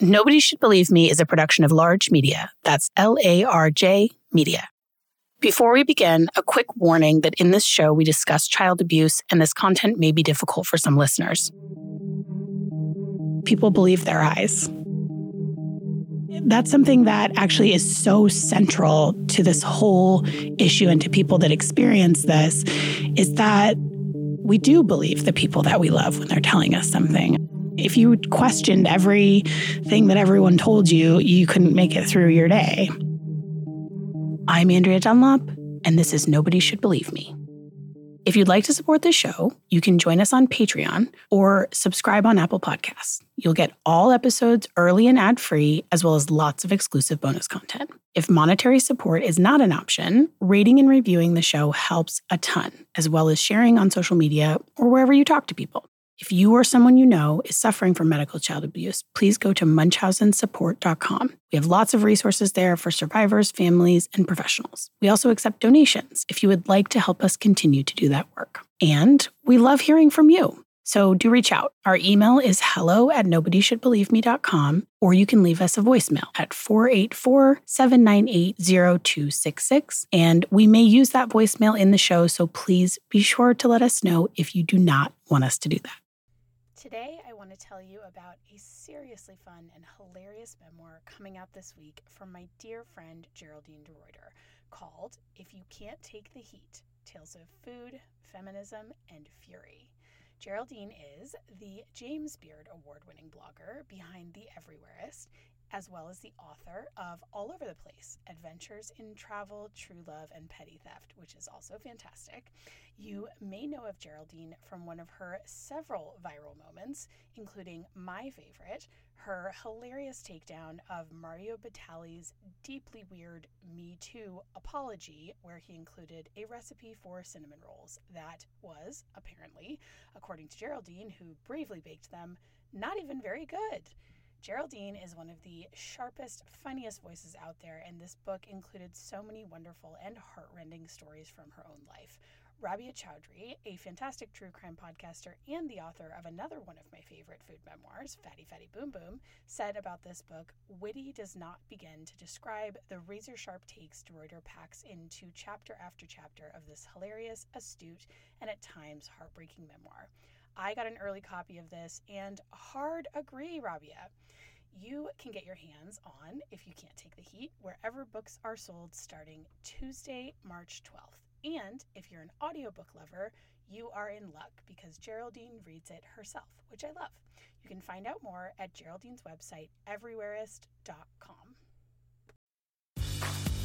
Nobody Should Believe Me is a production of Larj Media. That's L A R J Media. Before we begin, a quick warning that in this show we discuss child abuse and this content may be difficult for some listeners. People believe their eyes. That's something that actually is so central to this whole issue and to people that experience this is that we do believe the people that we love when they're telling us something. If you questioned everything that everyone told you, you couldn't make it through your day. I'm Andrea Dunlop, and this is Nobody Should Believe Me. If you'd like to support this show, you can join us on Patreon or subscribe on Apple Podcasts. You'll get all episodes early and ad free, as well as lots of exclusive bonus content. If monetary support is not an option, rating and reviewing the show helps a ton, as well as sharing on social media or wherever you talk to people. If you or someone you know is suffering from medical child abuse, please go to munchausensupport.com. We have lots of resources there for survivors, families, and professionals. We also accept donations if you would like to help us continue to do that work. And we love hearing from you. So do reach out. Our email is hello at nobodyshouldbelieveme.com, or you can leave us a voicemail at 484 798 0266. And we may use that voicemail in the show, so please be sure to let us know if you do not want us to do that. Today, I want to tell you about a seriously fun and hilarious memoir coming out this week from my dear friend Geraldine DeRuyter called If You Can't Take the Heat Tales of Food, Feminism, and Fury. Geraldine is the James Beard Award winning blogger behind The Everywhereist as well as the author of All Over the Place Adventures in Travel, True Love, and Petty Theft, which is also fantastic. You may know of Geraldine from one of her several viral moments, including my favorite, her hilarious takedown of Mario Batali's deeply weird Me Too apology, where he included a recipe for cinnamon rolls that was, apparently, according to Geraldine, who bravely baked them, not even very good. Geraldine is one of the sharpest, funniest voices out there, and this book included so many wonderful and heartrending stories from her own life. Rabia Chaudry, a fantastic true crime podcaster and the author of another one of my favorite food memoirs, Fatty Fatty Boom Boom, said about this book witty does not begin to describe the razor sharp takes DeRuyter packs into chapter after chapter of this hilarious, astute, and at times heartbreaking memoir. I got an early copy of this and hard agree, Rabia. You can get your hands on If You Can't Take the Heat wherever books are sold starting Tuesday, March 12th. And if you're an audiobook lover, you are in luck because Geraldine reads it herself, which I love. You can find out more at Geraldine's website, everywhereist.com.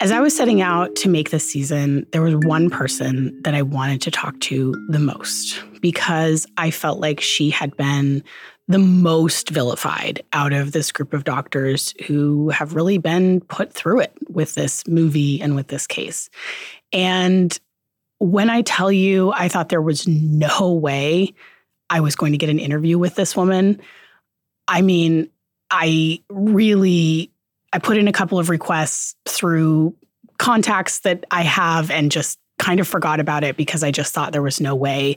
As I was setting out to make this season, there was one person that I wanted to talk to the most because I felt like she had been the most vilified out of this group of doctors who have really been put through it with this movie and with this case. And when I tell you, I thought there was no way I was going to get an interview with this woman. I mean, I really I put in a couple of requests through contacts that I have and just kind of forgot about it because I just thought there was no way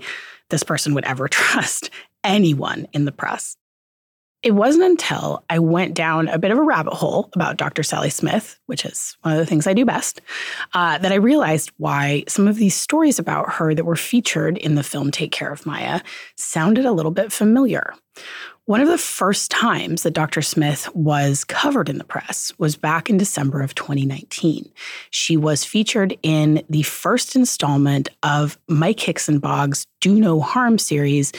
this person would ever trust anyone in the press. It wasn't until I went down a bit of a rabbit hole about Dr. Sally Smith, which is one of the things I do best, uh, that I realized why some of these stories about her that were featured in the film Take Care of Maya sounded a little bit familiar. One of the first times that Dr. Smith was covered in the press was back in December of 2019. She was featured in the first installment of Mike Hixenbaugh's Do No Harm series,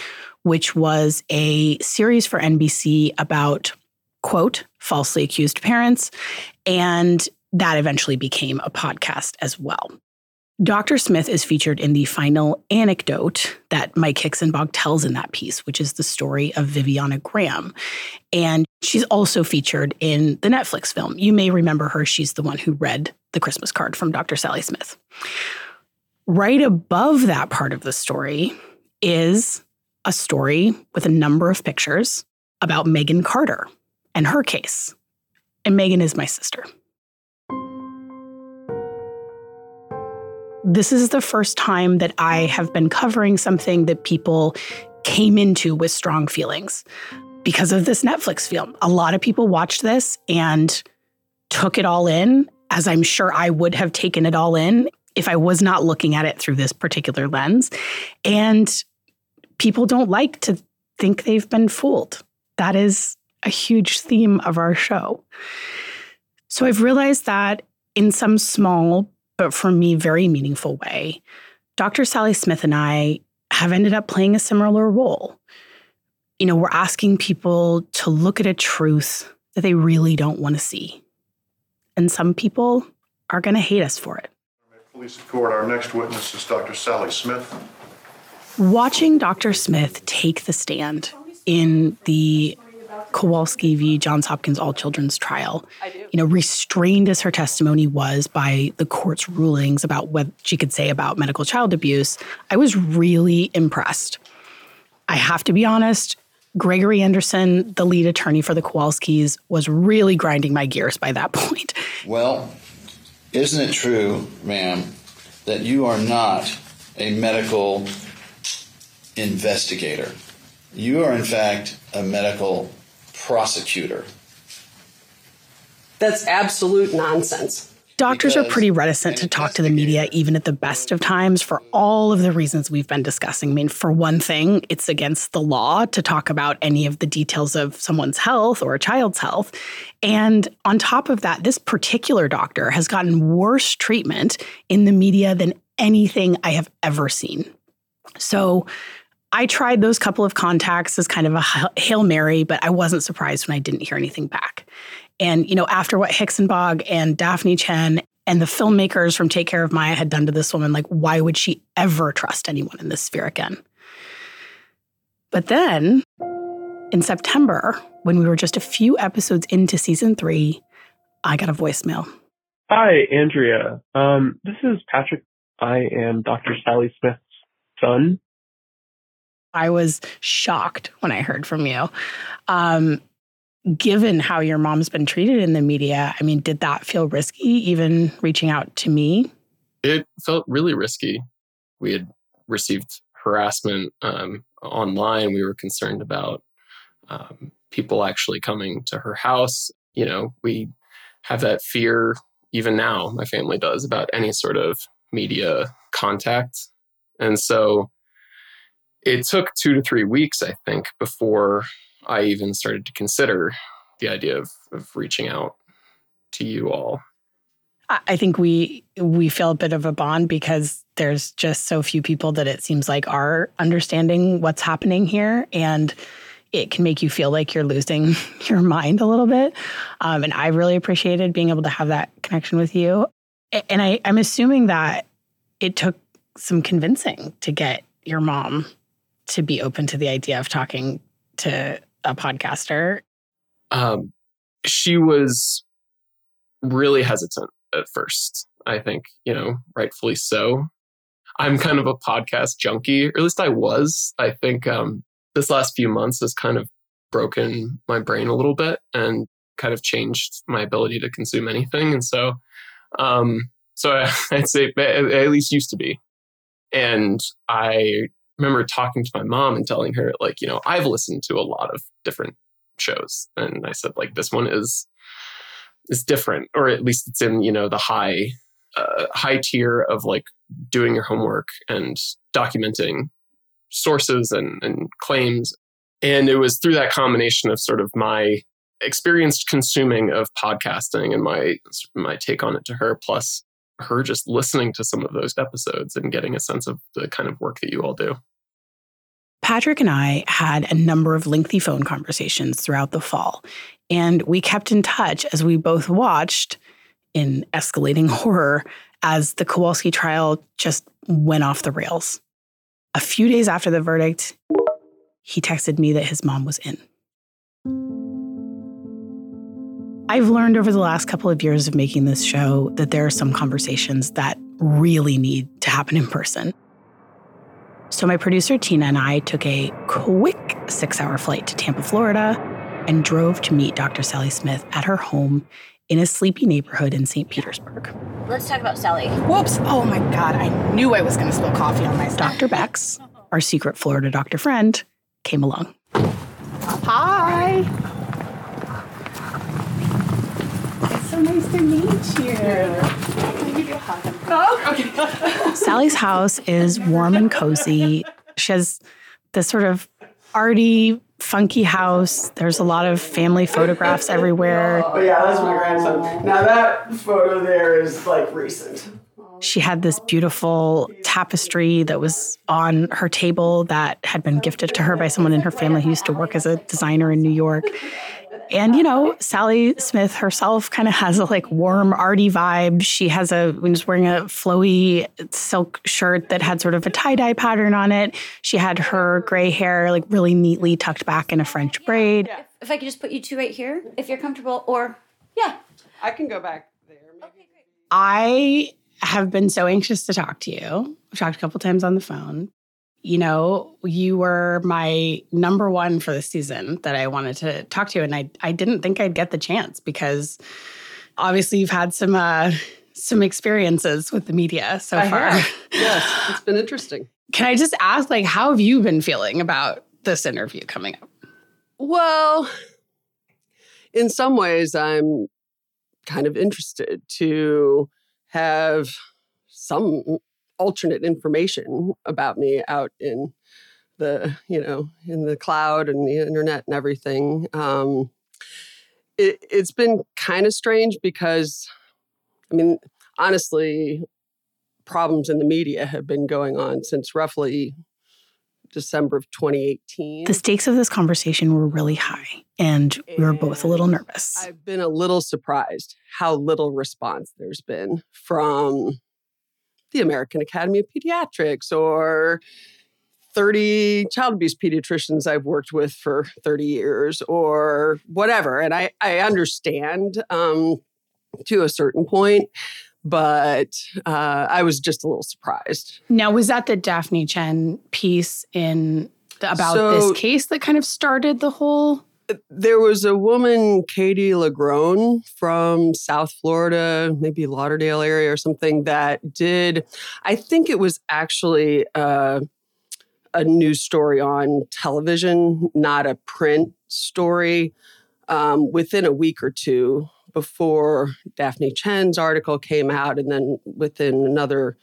which was a series for NBC about, quote, falsely accused parents. And that eventually became a podcast as well. Dr. Smith is featured in the final anecdote that Mike Hixenbaugh tells in that piece, which is the story of Viviana Graham. And she's also featured in the Netflix film. You may remember her. She's the one who read the Christmas card from Dr. Sally Smith. Right above that part of the story is a story with a number of pictures about Megan Carter and her case. And Megan is my sister. This is the first time that I have been covering something that people came into with strong feelings because of this Netflix film. A lot of people watched this and took it all in, as I'm sure I would have taken it all in if I was not looking at it through this particular lens. And people don't like to think they've been fooled. That is a huge theme of our show. So I've realized that in some small but for me, very meaningful way, Dr. Sally Smith and I have ended up playing a similar role. You know, we're asking people to look at a truth that they really don't want to see. And some people are going to hate us for it. Police court, our next witness is Dr. Sally Smith. Watching Dr. Smith take the stand in the Kowalski v. Johns Hopkins All Children's trial, you know, restrained as her testimony was by the court's rulings about what she could say about medical child abuse, I was really impressed. I have to be honest, Gregory Anderson, the lead attorney for the Kowalskis, was really grinding my gears by that point. Well, isn't it true, ma'am, that you are not a medical investigator? You are, in fact, a medical prosecutor. That's absolute nonsense. Doctors because, are pretty reticent to talk to the media, even at the best of times, for all of the reasons we've been discussing. I mean, for one thing, it's against the law to talk about any of the details of someone's health or a child's health. And on top of that, this particular doctor has gotten worse treatment in the media than anything I have ever seen. So, I tried those couple of contacts as kind of a Hail Mary, but I wasn't surprised when I didn't hear anything back. And, you know, after what Hixenbaugh and Daphne Chen and the filmmakers from Take Care of Maya had done to this woman, like, why would she ever trust anyone in this sphere again? But then in September, when we were just a few episodes into season three, I got a voicemail. Hi, Andrea. Um, this is Patrick. I am Dr. Sally Smith's son. I was shocked when I heard from you. Um, given how your mom's been treated in the media, I mean, did that feel risky, even reaching out to me? It felt really risky. We had received harassment um, online. We were concerned about um, people actually coming to her house. You know, we have that fear even now, my family does, about any sort of media contact. And so it took two to three weeks, I think, before I even started to consider the idea of, of reaching out to you all. I think we we feel a bit of a bond because there's just so few people that it seems like are understanding what's happening here, and it can make you feel like you're losing your mind a little bit. Um, and I really appreciated being able to have that connection with you. And I, I'm assuming that it took some convincing to get your mom to be open to the idea of talking to a podcaster? Um, she was really hesitant at first. I think, you know, rightfully so. I'm kind of a podcast junkie, or at least I was. I think um, this last few months has kind of broken my brain a little bit and kind of changed my ability to consume anything. And so, um, so I, I'd say at least used to be. And I remember talking to my mom and telling her like you know i've listened to a lot of different shows and i said like this one is is different or at least it's in you know the high uh, high tier of like doing your homework and documenting sources and, and claims and it was through that combination of sort of my experienced consuming of podcasting and my my take on it to her plus her just listening to some of those episodes and getting a sense of the kind of work that you all do. Patrick and I had a number of lengthy phone conversations throughout the fall, and we kept in touch as we both watched, in escalating horror, as the Kowalski trial just went off the rails. A few days after the verdict, he texted me that his mom was in. I've learned over the last couple of years of making this show that there are some conversations that really need to happen in person. So, my producer Tina and I took a quick six hour flight to Tampa, Florida, and drove to meet Dr. Sally Smith at her home in a sleepy neighborhood in St. Petersburg. Let's talk about Sally. Whoops. Oh my God. I knew I was going to spill coffee on myself. Dr. Bex, our secret Florida doctor friend, came along. Hi. It's so nice to meet you. Oh, okay. Sally's house is warm and cozy. She has this sort of arty, funky house. There's a lot of family photographs everywhere. Oh yeah, that's my grandson. Now that photo there is like recent. She had this beautiful tapestry that was on her table that had been gifted to her by someone in her family who used to work as a designer in New York. And, you know, Sally Smith herself kind of has a like warm, arty vibe. She has a, was wearing a flowy silk shirt that had sort of a tie dye pattern on it. She had her gray hair like really neatly tucked back in a French braid. If I could just put you two right here, if you're comfortable, or yeah. I can go back there. Maybe. I have been so anxious to talk to you. I've talked a couple times on the phone. You know, you were my number one for the season that I wanted to talk to and I I didn't think I'd get the chance because obviously you've had some uh, some experiences with the media so I far. have. Yes, it's been interesting. Can I just ask, like, how have you been feeling about this interview coming up? Well, in some ways, I'm kind of interested to have some alternate information about me out in the you know in the cloud and the internet and everything um it, it's been kind of strange because i mean honestly problems in the media have been going on since roughly december of 2018 The stakes of this conversation were really high, and we were both a little nervous. I've been a little surprised how little response there's been from the American Academy of Pediatrics or 30 child abuse pediatricians I've worked with for 30 years or whatever. And I, I understand um, to a certain point, but uh, I was just a little surprised. Now, was that the Daphne Chen piece in the, about So- this case that kind of started the whole? There was a woman, Katie LaGrone from South Florida, maybe Lauderdale area or something, that did, I think it was actually uh, a news story on television, not a print story, um, within a week or two before Daphne Chen's article came out. And then within another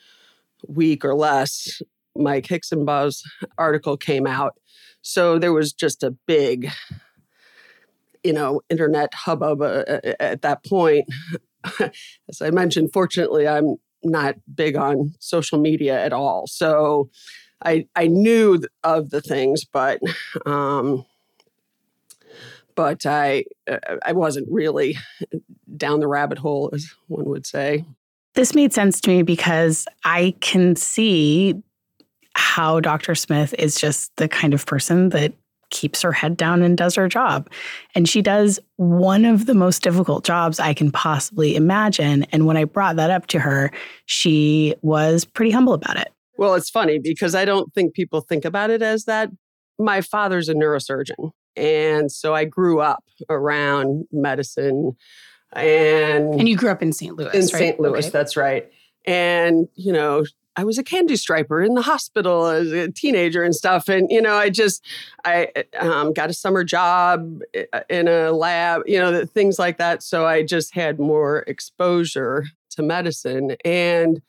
week or less, Mike Hixenbaugh's article came out. So there was just a big you know, internet hubbub uh, uh, at that point. As I mentioned, fortunately, I'm not big on social media at all. So I I knew of the things, but um, but I uh, I wasn't really down the rabbit hole, as one would say. This made sense to me because I can see how Dr. Smith is just the kind of person that keeps her head down and does her job. And she does one of the most difficult jobs I can possibly imagine. And when I brought that up to her, she was pretty humble about it. Well, it's funny because I don't think people think about it as that. My father's a neurosurgeon. And so I grew up around medicine and, And you grew up in St. Louis, in right? St. Louis, Okay. that's right. And, you know, I was a candy striper in the hospital as a teenager and stuff. And, you know, I just, I um, got a summer job in a lab, you know, things like that. So I just had more exposure to medicine. And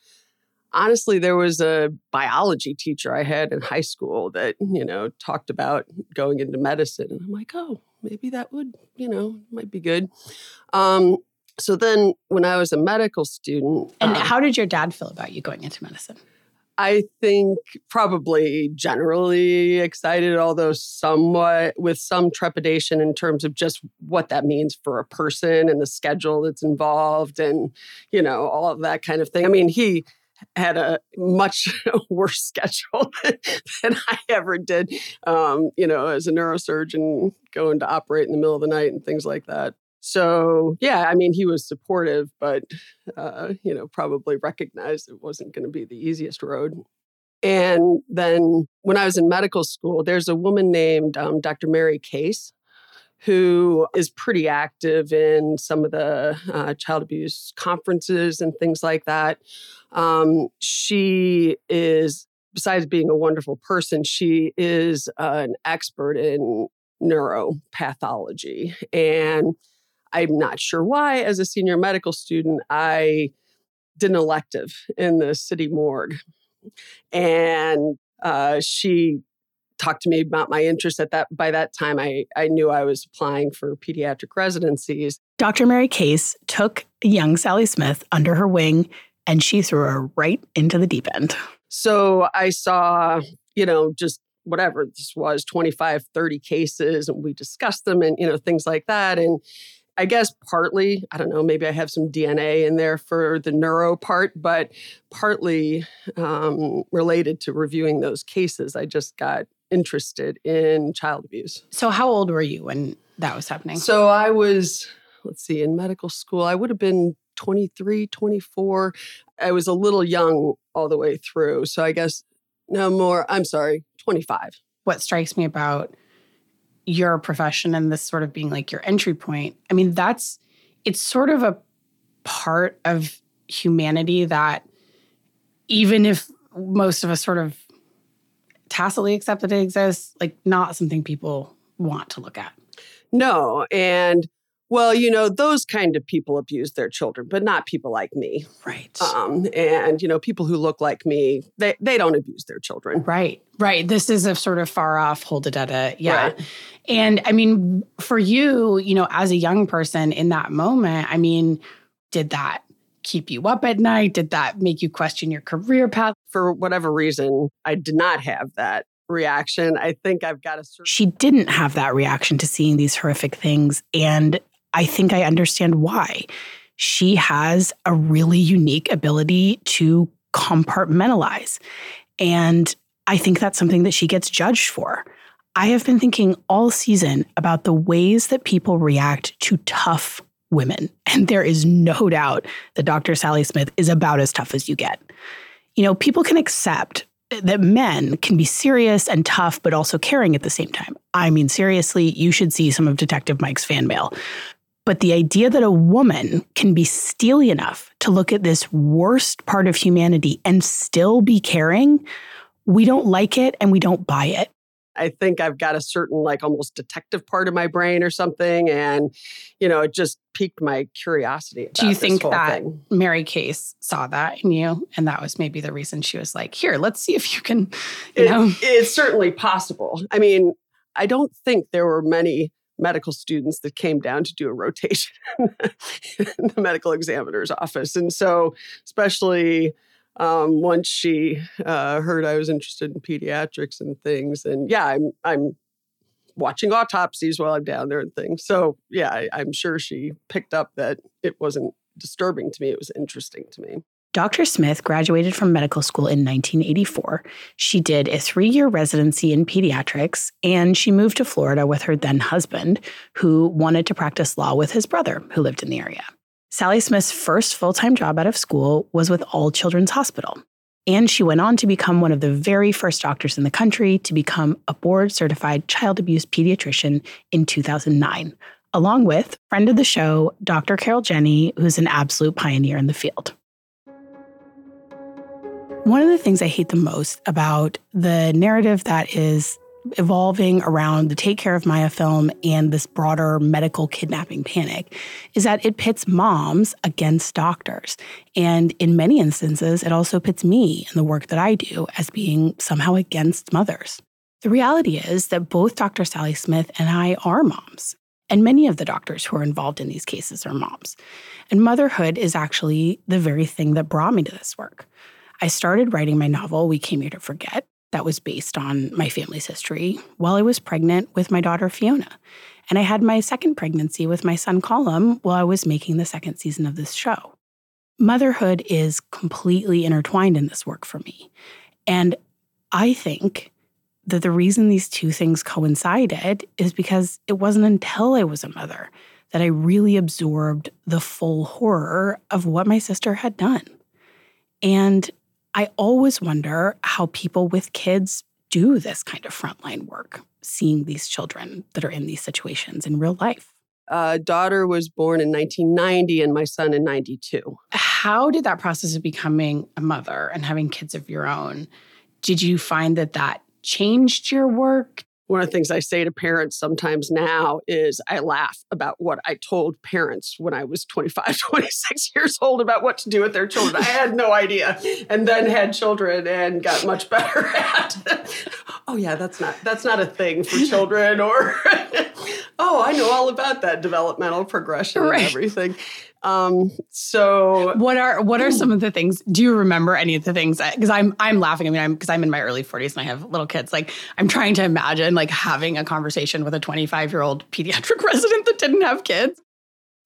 honestly, there was a biology teacher I had in high school that, you know, talked about going into medicine. And I'm like, oh, maybe that would, you know, might be good. Um, so then when I was a medical student, And um, how did your dad feel about you going into medicine? I think probably generally excited, although somewhat with some trepidation in terms of just what that means for a person and the schedule that's involved and, you know, all of that kind of thing. I mean, he had a much worse schedule than I ever did, um, you know, as a neurosurgeon going to operate in the middle of the night and things like that. So, yeah, I mean, he was supportive, but, uh, you know, probably recognized it wasn't going to be the easiest road. And then when I was in medical school, there's a woman named um, Dr. Mary Case who is pretty active in some of the uh, child abuse conferences and things like that. Um, she is, besides being a wonderful person, she is an expert in neuropathology. And I'm not sure why, as a senior medical student, I did an elective in the city morgue. And uh, she talked to me about my interest at that by that time I, I knew i was applying for pediatric residencies dr mary case took young sally smith under her wing and she threw her right into the deep end so i saw you know just whatever this was 25 30 cases and we discussed them and you know things like that and I guess partly, I don't know, maybe I have some DNA in there for the neuro part, but partly um, related to reviewing those cases. I just got interested in child abuse. So, how old were you when that was happening? So, I was, let's see, in medical school, I would have been 23, 24. I was a little young all the way through. So, I guess no more, I'm sorry, 25. What strikes me about your profession and this sort of being like your entry point, I mean, that's it's sort of a part of humanity that even if most of us sort of tacitly accept that it exists, like not something people want to look at. No. And well, you know, those kind of people abuse their children, but not people like me. Right. Um, and, you know, people who look like me, they, they don't abuse their children. Right. Right. This is a sort of far off hold a data. Yeah. Right. And I mean, for you, you know, as a young person in that moment, I mean, did that keep you up at night? Did that make you question your career path? For whatever reason, I did not have that reaction. I think I've got a certain. She didn't have that reaction to seeing these horrific things. And I think I understand why. She has a really unique ability to compartmentalize. And I think that's something that she gets judged for. I have been thinking all season about the ways that people react to tough women. And there is no doubt that Dr. Sally Smith is about as tough as you get. You know, people can accept that men can be serious and tough, but also caring at the same time. I mean, seriously, you should see some of Detective Mike's fan mail. But the idea that a woman can be steely enough to look at this worst part of humanity and still be caring, we don't like it and we don't buy it. I think I've got a certain, like, almost detective part of my brain or something. And, you know, it just piqued my curiosity. Do you think that thing. Mary Case saw that in you? And that was maybe the reason she was like, here, let's see if you can, you it, know? It's certainly possible. I mean, I don't think there were many medical students that came down to do a rotation in the medical examiner's office. And so, especially um, once she uh, heard I was interested in pediatrics and things, and yeah, I'm I'm watching autopsies while I'm down there and things. So yeah, I, I'm sure she picked up that it wasn't disturbing to me; it was interesting to me. Dr. Smith graduated from medical school in 1984. She did a three year residency in pediatrics, and she moved to Florida with her then husband, who wanted to practice law with his brother, who lived in the area. Sally Smith's first full time job out of school was with All Children's Hospital. And she went on to become one of the very first doctors in the country to become a board certified child abuse pediatrician in 2009, along with friend of the show, Dr. Carol Jenny, who's an absolute pioneer in the field. One of the things I hate the most about the narrative that is evolving around the Take Care of Maya film and this broader medical kidnapping panic is that it pits moms against doctors. And in many instances, it also pits me and the work that I do as being somehow against mothers. The reality is that both Dr. Sally Smith and I are moms. And many of the doctors who are involved in these cases are moms. And motherhood is actually the very thing that brought me to this work. I started writing my novel, We Came Here to Forget, that was based on my family's history while I was pregnant with my daughter, Fiona. And I had my second pregnancy with my son, Colum, while I was making the second season of this show. Motherhood is completely intertwined in this work for me. And I think that the reason these two things coincided is because it wasn't until I was a mother that I really absorbed the full horror of what my sister had done. And I always wonder how people with kids do this kind of frontline work, seeing these children that are in these situations in real life. Uh, daughter was born in 1990 and my son in 92. How did that process of becoming a mother and having kids of your own, did you find that that changed your work? One of the things I say to parents sometimes now is I laugh about what I told parents when I was 25, 26 years old about what to do with their children. I had no idea and then had children and got much better at oh yeah, that's not that's not a thing for children or oh, I know all about that developmental progression right. and everything. Um, so what are what are some of the things? Do you remember any of the things? Because I'm I'm laughing. I mean, I'm because I'm in my early 40s and I have little kids. Like I'm trying to imagine like having a conversation with a 25 year old pediatric resident that didn't have kids.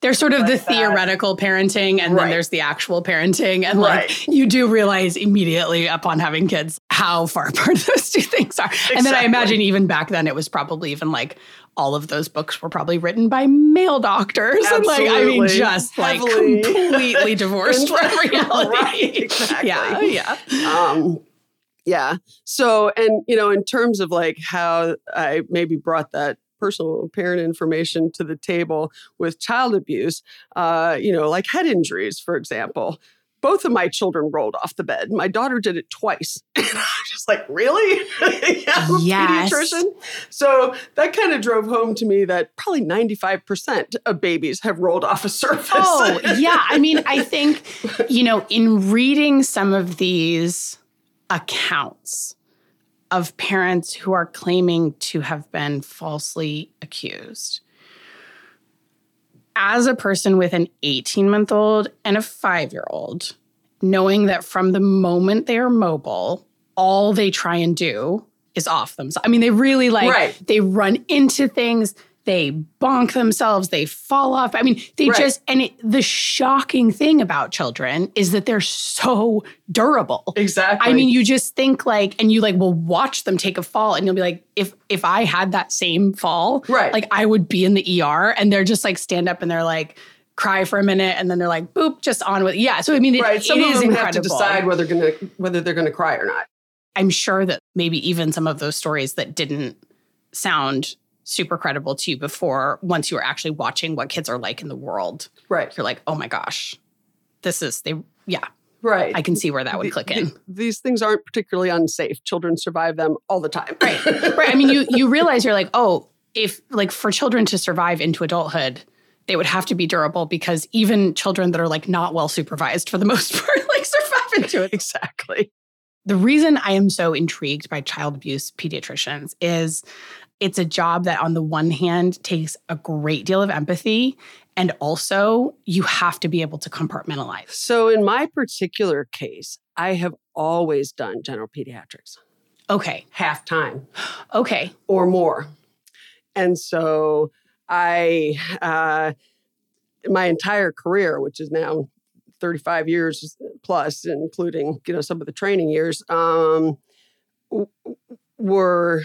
There's sort of like the that. theoretical parenting, and right. then there's the actual parenting, and right. like you do realize immediately upon having kids how far apart those two things are. Exactly. And then I imagine even back then it was probably even like all of those books were probably written by male doctors Absolutely. and like I mean just Heavily. like completely divorced from reality. right, exactly. Yeah, yeah. Um, yeah. So, and you know, in terms of like how I maybe brought that personal parent information to the table with child abuse, uh, you know, like head injuries, for example both of my children rolled off the bed. My daughter did it twice. And I was just like, really? yeah, yes. pediatrician. So that kind of drove home to me that probably 95% of babies have rolled off a surface. Oh, yeah. I mean, I think, you know, in reading some of these accounts of parents who are claiming to have been falsely accused, as a person with an 18 month old and a five year old, knowing that from the moment they are mobile, all they try and do is off themselves. I mean, they really like, right. they run into things, they bonk themselves, they fall off. I mean, they right. just, and it, the shocking thing about children is that they're so durable. Exactly. I mean, you just think like, and you like will watch them take a fall and you'll be like, if, if I had that same fall, right. like I would be in the ER and they're just like stand up and they're like, cry for a minute and then they're like boop just on with yeah so i mean it, right. Some it of is them incredible. have to decide whether they're gonna whether they're going to cry or not i'm sure that maybe even some of those stories that didn't sound super credible to you before once you were actually watching what kids are like in the world. Right. You're like, oh my gosh, this is they yeah. Right. I can see where that would the, click in. The, these things aren't particularly unsafe. Children survive them all the time. Right. right. I mean, you you realize you're like, oh, if like for children to survive into adulthood, they would have to be durable because even children that are like not well supervised for the most part, like survive into it. Exactly. The reason I am so intrigued by child abuse pediatricians is it's a job that, on the one hand, takes a great deal of empathy. And also, you have to be able to compartmentalize. So, in my particular case, I have always done general pediatrics. Okay. Half time. Okay. Or more. And so, I, uh, my entire career, which is now 35 years plus, including you know some of the training years, um, were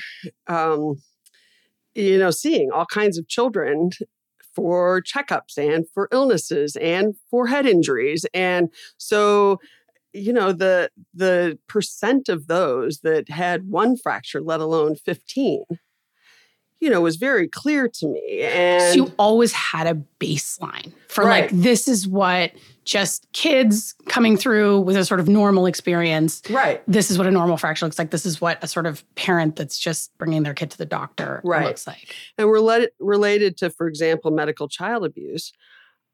um, you know, seeing all kinds of children for checkups and for illnesses and for head injuries. And so, you know, the the percent of those that had one fracture, let alone 15, you know, it was very clear to me. And so you always had a baseline for right. like, this is what just kids coming through with a sort of normal experience. Right. This is what a normal fracture looks like. This is what a sort of parent that's just bringing their kid to the doctor right. looks like. And related related to, for example, medical child abuse,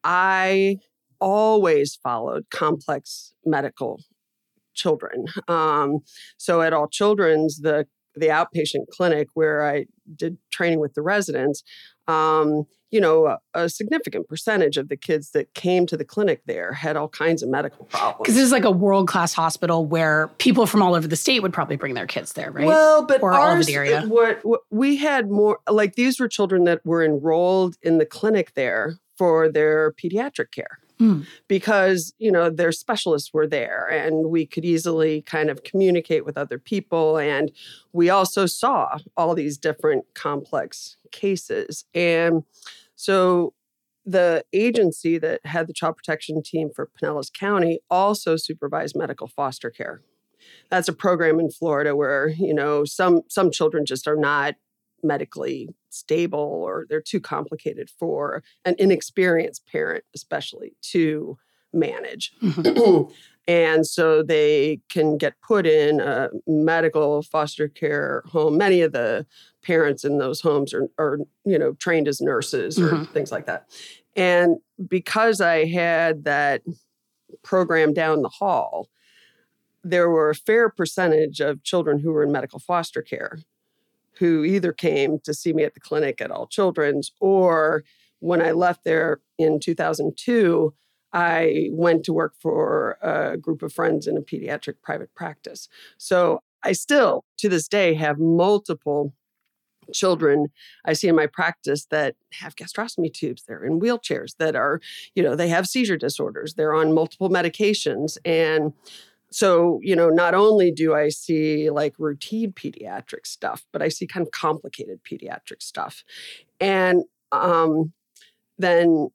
I always followed complex medical children. Um, so at all children's, the the outpatient clinic where I did training with the residents, um, you know, a, a, significant percentage of the kids that came to the clinic there had all kinds of medical problems. Because this is like a world class hospital where people from all over the state would probably bring their kids there, right? Well, but or ours, all over the area. What, what we had more like these were children that were enrolled in the clinic there for their pediatric care. Mm. Because, you know, their specialists were there and we could easily kind of communicate with other people. And we also saw all these different complex cases. And so the agency that had the child protection team for Pinellas County also supervised medical foster care. That's a program in Florida where, you know, some some children just are not medically stable or they're too complicated for an inexperienced parent, especially to manage. Mm-hmm. and so they can get put in a medical foster care home. Many of the parents in those homes are, are you know, trained as nurses or mm-hmm. things like that. And because I had that program down the hall, there were a fair percentage of children who were in medical foster care who either came to see me at the clinic at All Children's or when I left there in 2002, I went to work for a group of friends in a pediatric private practice. So I still, to this day, have multiple children I see in my practice that have gastrostomy tubes. They're in wheelchairs that are, you know, they have seizure disorders. They're on multiple medications. And so, you know, not only do I see like routine pediatric stuff, but I see kind of complicated pediatric stuff. And um, then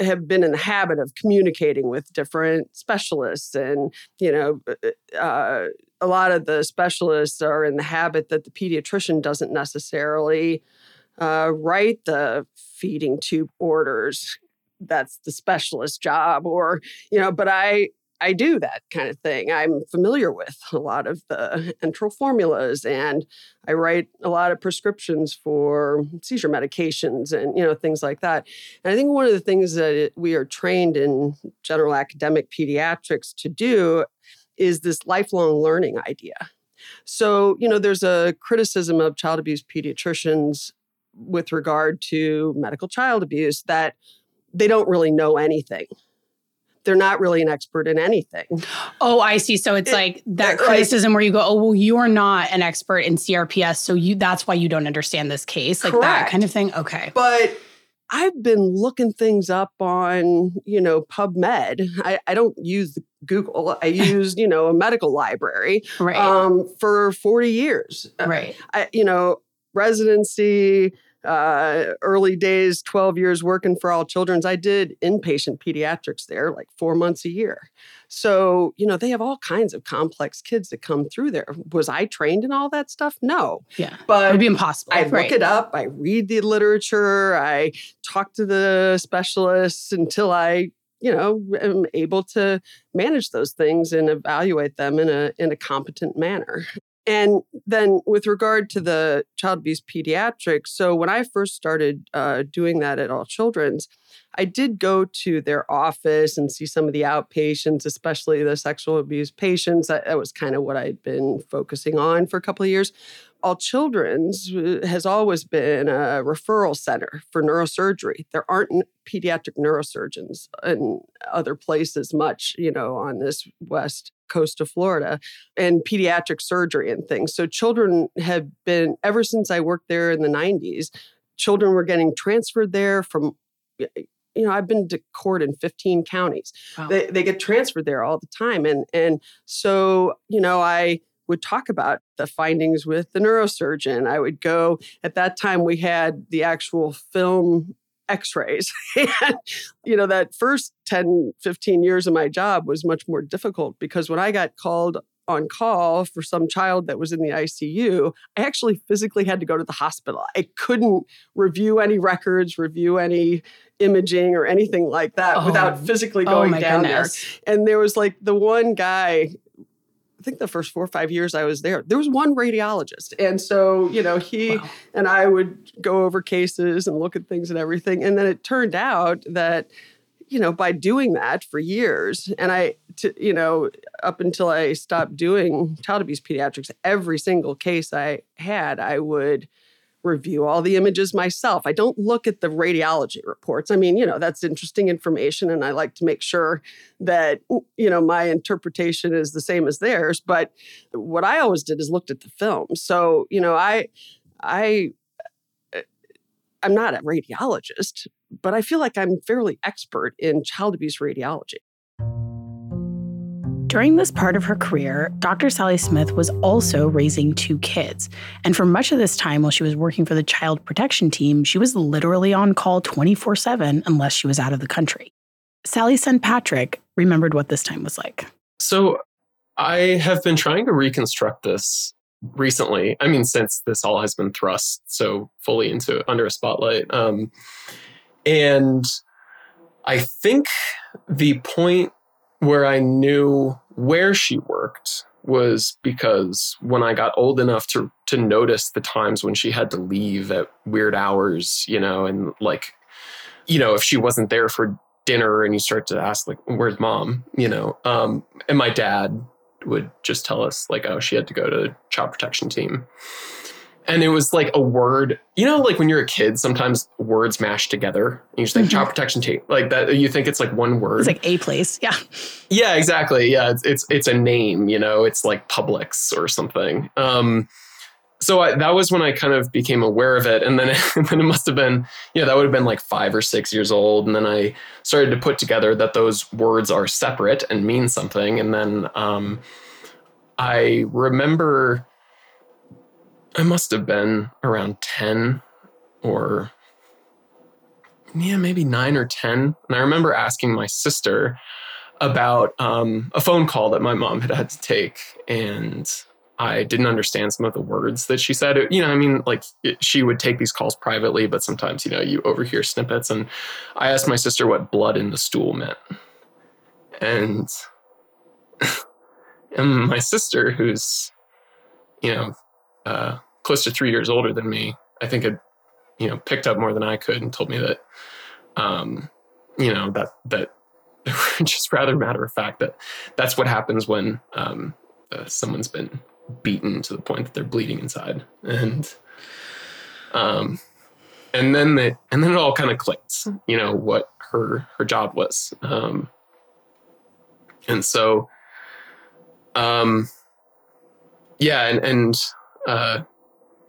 have been in the habit of communicating with different specialists and you know uh, uh, a lot of the specialists are in the habit that the pediatrician doesn't necessarily uh, write the feeding tube orders that's the specialist job or you know but i I do that kind of thing. I'm familiar with a lot of the enteral formulas and I write a lot of prescriptions for seizure medications and you know things like that. And I think one of the things that we are trained in general academic pediatrics to do is this lifelong learning idea. So, you know, there's a criticism of child abuse pediatricians with regard to medical child abuse that they don't really know anything they're not really an expert in anything. Oh, I see. So it's it, like that criticism where you go, "Oh, well, you're not an expert in CRPS, so you that's why you don't understand this case." Like correct. that kind of thing. Okay. But I've been looking things up on, you know, PubMed. I, I don't use Google. I use, you know, a medical library right. um, for 40 years. Right. I, you know, residency, uh, early days, 12 years working for All Children's, I did inpatient pediatrics there like four months a year. So, you know, they have all kinds of complex kids that come through there. Was I trained in all that stuff? No. Yeah. But it would be impossible. I right. look it up, I read the literature, I talk to the specialists until I you know am able to manage those things and evaluate them in a in a competent manner and then with regard to the child abuse pediatrics, so when I first started uh, doing that at All Children's, I did go to their office and see some of the outpatients, especially the sexual abuse patients. That, that was kind of what I'd been focusing on for a couple of years. All Children's uh, has always been a referral center for neurosurgery. There aren't pediatric neurosurgeons in other places much, you know, on this west coast of Florida and pediatric surgery and things. So children have been ever since I worked there in the 90s, children were getting transferred there from you know, I've been to court in 15 counties. Wow. They, they get transferred there all the time. And, and so, you know, I would talk about the findings with the neurosurgeon. I would go, at that time, we had the actual film x-rays and you know that first 10 15 years of my job was much more difficult because when i got called on call for some child that was in the ICU, I actually physically had to go to the hospital. I couldn't review any records, review any imaging or anything like that oh. without physically oh going oh down goodness. there. And there was like the one guy I think the first four or five years I was there, there was one radiologist. And so, you know, he wow. and I would go over cases and look at things and everything. And then it turned out that you know, by doing that for years, and I, to, you know, up until I stopped doing child abuse pediatrics, every single case I had, I would review all the images myself. I don't look at the radiology reports. I mean, you know, that's interesting information and I like to make sure that you know, my interpretation is the same as theirs, but what I always did is looked at the film. So, you know, I I eh, I'm not a radiologist, but I feel like I'm fairly expert in child abuse radiology. During this part of her career, Dr. Sally Smith was also raising two kids. And for much of this time, while she was working for the child protection team, she was literally on call 24 7 unless she was out of the country. Sally's son Patrick remembered what this time was like. So I have been trying to reconstruct this recently. I mean, since this all has been thrust so fully into under a spotlight. Um, and I think the point where I knew where she worked was because when I got old enough to to notice the times when she had to leave at weird hours, you know, and like, you know, if she wasn't there for dinner and you start to ask like, where's mom? You know, um, and my dad would just tell us like, oh, she had to go to child protection team and it was like a word you know like when you're a kid sometimes words mash together. You just think mm-hmm. child protection tape like that you think it's like one word. It's like a place yeah. Yeah exactly. Yeah it's it's, it's a name you know? It's like publix or something. Um so I, that was when I kind of became aware of it, and then it, and then it must have been, yeah, that would have been like five or six years old, and then I started to put together that those words are separate and mean something, and then um, I remember I must have been around 10 or yeah, maybe nine or 10. And I remember asking my sister about um, a phone call that my mom had had to take. And I didn't understand some of the words that she said. You know, I mean, like it, she would take these calls privately, but sometimes, you know, you overhear snippets. And I asked my sister what blood in the stool meant. And, and my sister, who's, you know, uh, close to three years older than me, I think had, you know, picked up more than I could and told me that, um, you know, that, that just rather matter of fact that that's what happens when, um, uh, someone's been beaten to the point that they're bleeding inside. And, um, and then it, and then it all kind of clicked, you know, what her, her job was. Um, and so, um, yeah, and, and, uh,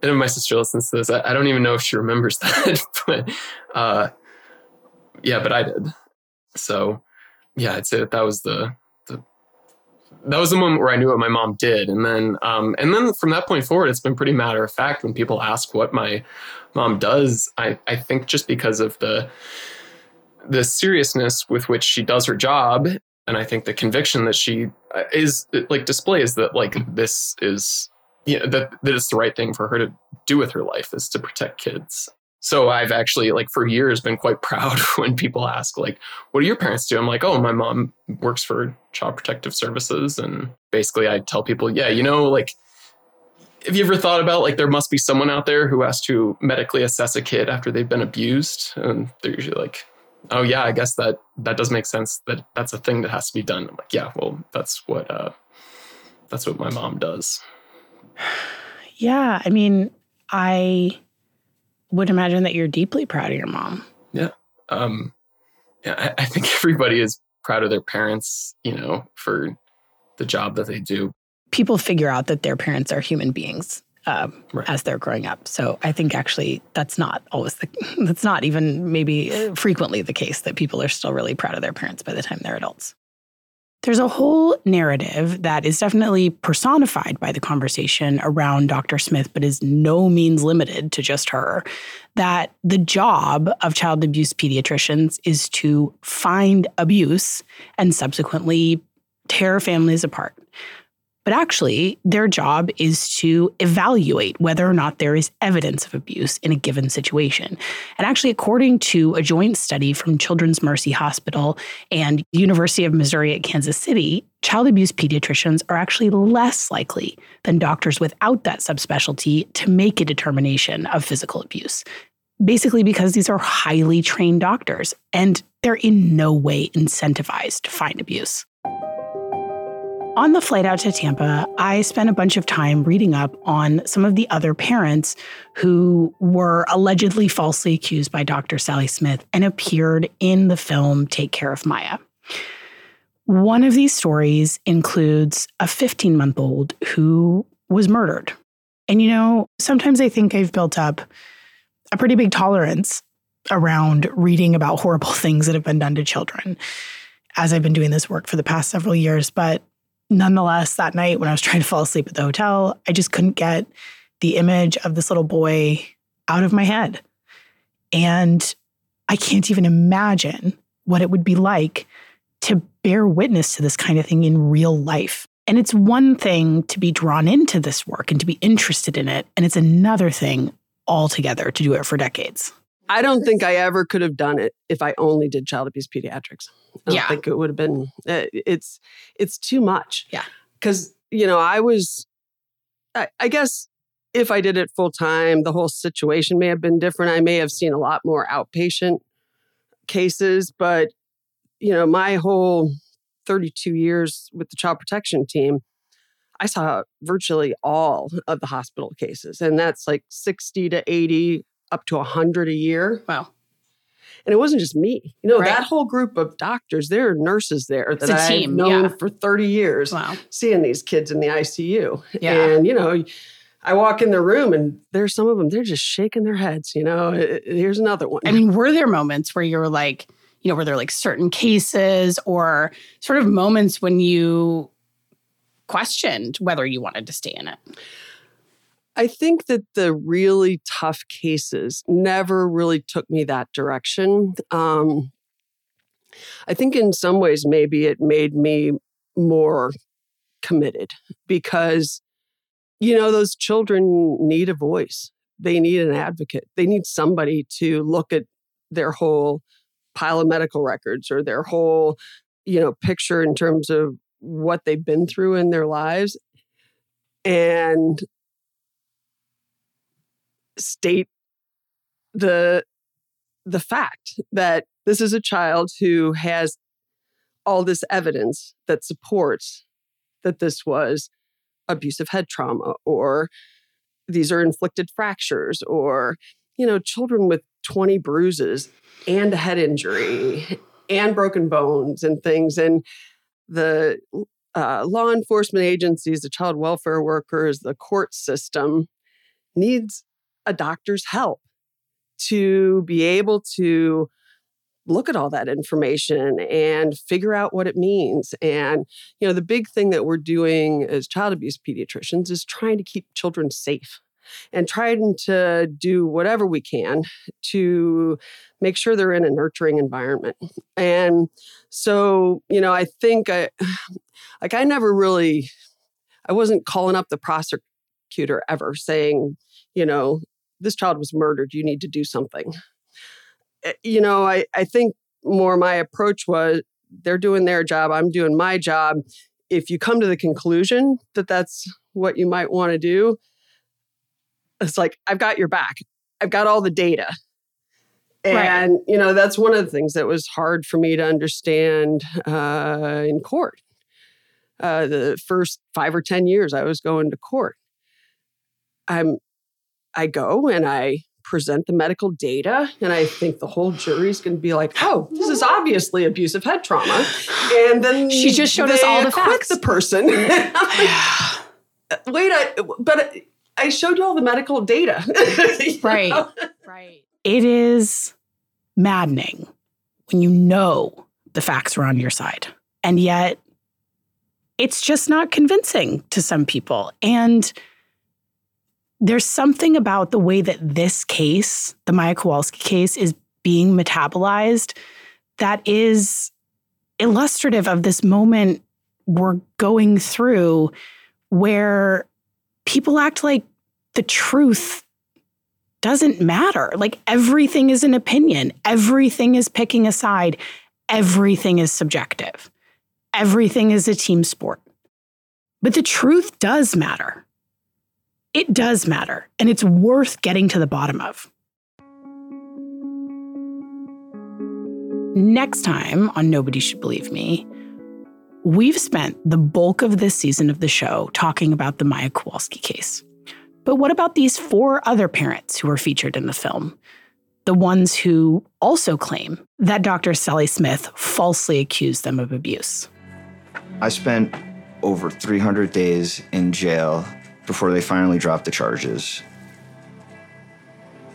and my sister listens to this, I, I, don't even know if she remembers that, but uh, yeah, but I did. So yeah, I'd say that that was the, the that was the moment where I knew what my mom did, and then um, and then from that point forward, it's been pretty matter of fact when people ask what my mom does. I I think just because of the the seriousness with which she does her job and i think the conviction that she uh, is like displays that like this is you know, that, that it's the right thing for her to do with her life is to protect kids. So I've actually like for years been quite proud when people ask like, what do your parents do? I'm like, oh, my mom works for Child Protective Services. And basically I tell people, yeah, you know, like, have you ever thought about like there must be someone out there who has to medically assess a kid after they've been abused? And they're usually like, oh yeah, I guess that that does make sense that that's a thing that has to be done. I'm like, yeah, well, that's what uh that's what my mom does. Yeah. I mean, I would imagine that you're deeply proud of your mom. Yeah. Um, yeah, I, I think everybody is proud of their parents, you know, for the job that they do. People figure out that their parents are human beings um, right. as they're growing up. So I think actually that's not always the that's not even maybe uh, frequently the case that people are still really proud of their parents by the time they're adults. There's a whole narrative that is definitely personified by the conversation around Dr. Smith, but is no means limited to just her. That the job of child abuse pediatricians is to find abuse and subsequently tear families apart. But actually, their job is to evaluate whether or not there is evidence of abuse in a given situation. And actually, according to a joint study from Children's Mercy Hospital and University of Missouri at Kansas City, child abuse pediatricians are actually less likely than doctors without that subspecialty to make a determination of physical abuse basically because these are highly trained doctors and they're in no way incentivized to find abuse. On the flight out to Tampa, I spent a bunch of time reading up on some of the other parents who were allegedly falsely accused by Dr. Sally Smith and appeared in the film Take Care of Maya. One of these stories includes a 15 month old who was murdered. And you know, sometimes I think I've built up a pretty big tolerance around reading about horrible things that have been done to children as I've been doing this work for the past several years. But nonetheless, that night when I was trying to fall asleep at the hotel, I just couldn't get the image of this little boy out of my head. And I can't even imagine what it would be like to bear witness to this kind of thing in real life. And it's one thing to be drawn into this work and to be interested in it. And it's another thing altogether to do it for decades. I don't think I ever could have done it if I only did child abuse pediatrics. I don't Yeah. think it would have been. uh, It's it's too much. Yeah. because you know I was, I, I guess if I did it full time, the whole situation may have been different. I may have seen a lot more outpatient cases, but you know my whole 32 years with the child protection team. I saw virtually all of the hospital cases, and that's like 60 to 80 up to 100 a year. Wow. And it wasn't just me. You know, Right. that whole group of doctors, there are nurses there that I've known yeah. for 30 years, Wow. seeing these kids in the ICU. Yeah. And, you know, I walk in the room and there's some of them, they're just shaking their heads, you know, "Uh, here's another one. I mean, were there moments where you were like, you know, were there like certain cases or sort of moments when you questioned whether you wanted to stay in it? I think that the really tough cases never really took me that direction. Um, I think in some ways, maybe it made me more committed because, you know, those children need a voice. They need an advocate. They need somebody to look at their whole pile of medical records or their whole, you know, picture in terms of what they've been through in their lives and state the the fact that this is a child who has all this evidence that supports that this was abusive head trauma or these are inflicted fractures or you know children with 20 bruises and a head injury and broken bones and things. And the uh, law enforcement agencies the child welfare workers the court system needs a doctor's help to be able to look at all that information and figure out what it means. And, you know, the big thing that we're doing as child abuse pediatricians is trying to keep children safe and trying to do whatever we can to make sure they're in a nurturing environment. And so, you know, I think I, like, I never really, I wasn't calling up the prosecutor ever saying, you know, this child was murdered. You need to do something. Eh, You know, I, I think more my approach was they're doing their job, I'm doing my job. If you come to the conclusion that that's what you might want to do, it's like, I've got your back. I've got all the data. Right. And, you know, that's one of the things that was hard for me to understand uh, in court. Uh, the first five or 10 years I was going to court. I'm I go and I present the medical data, and I think the whole jury's going to be like, "Oh, this is obviously abusive head trauma," and then She just showed us all the facts. The person, I'm wait, I, but I showed you all the medical data, Right. know? Right. It is maddening when you know the facts are on your side. And yet it's just not convincing to some people. And there's something about the way that this case, the Maya Kowalski case, is being metabolized that is illustrative of this moment we're going through where people act like the truth doesn't matter. Like everything is an opinion, everything is picking a side, everything is subjective, everything is a team sport. But the truth does matter. It does matter, and it's worth getting to the bottom of. Next time on Nobody Should Believe Me, we've spent the bulk of this season of the show talking about the Maya Kowalski case. But what about these four other parents who were featured in the film? The ones who also claim that Dr. Sally Smith falsely accused them of abuse. I spent over 300 days in jail before they finally dropped the charges.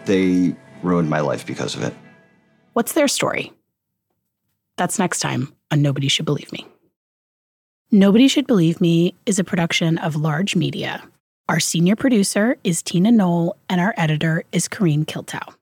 They ruined my life because of it. What's their story? That's next time on Nobody Should Believe Me. Nobody Should Believe Me is a production of Larj Media. Our senior producer is Tina Knoll, and our editor is Kareen Kiltow.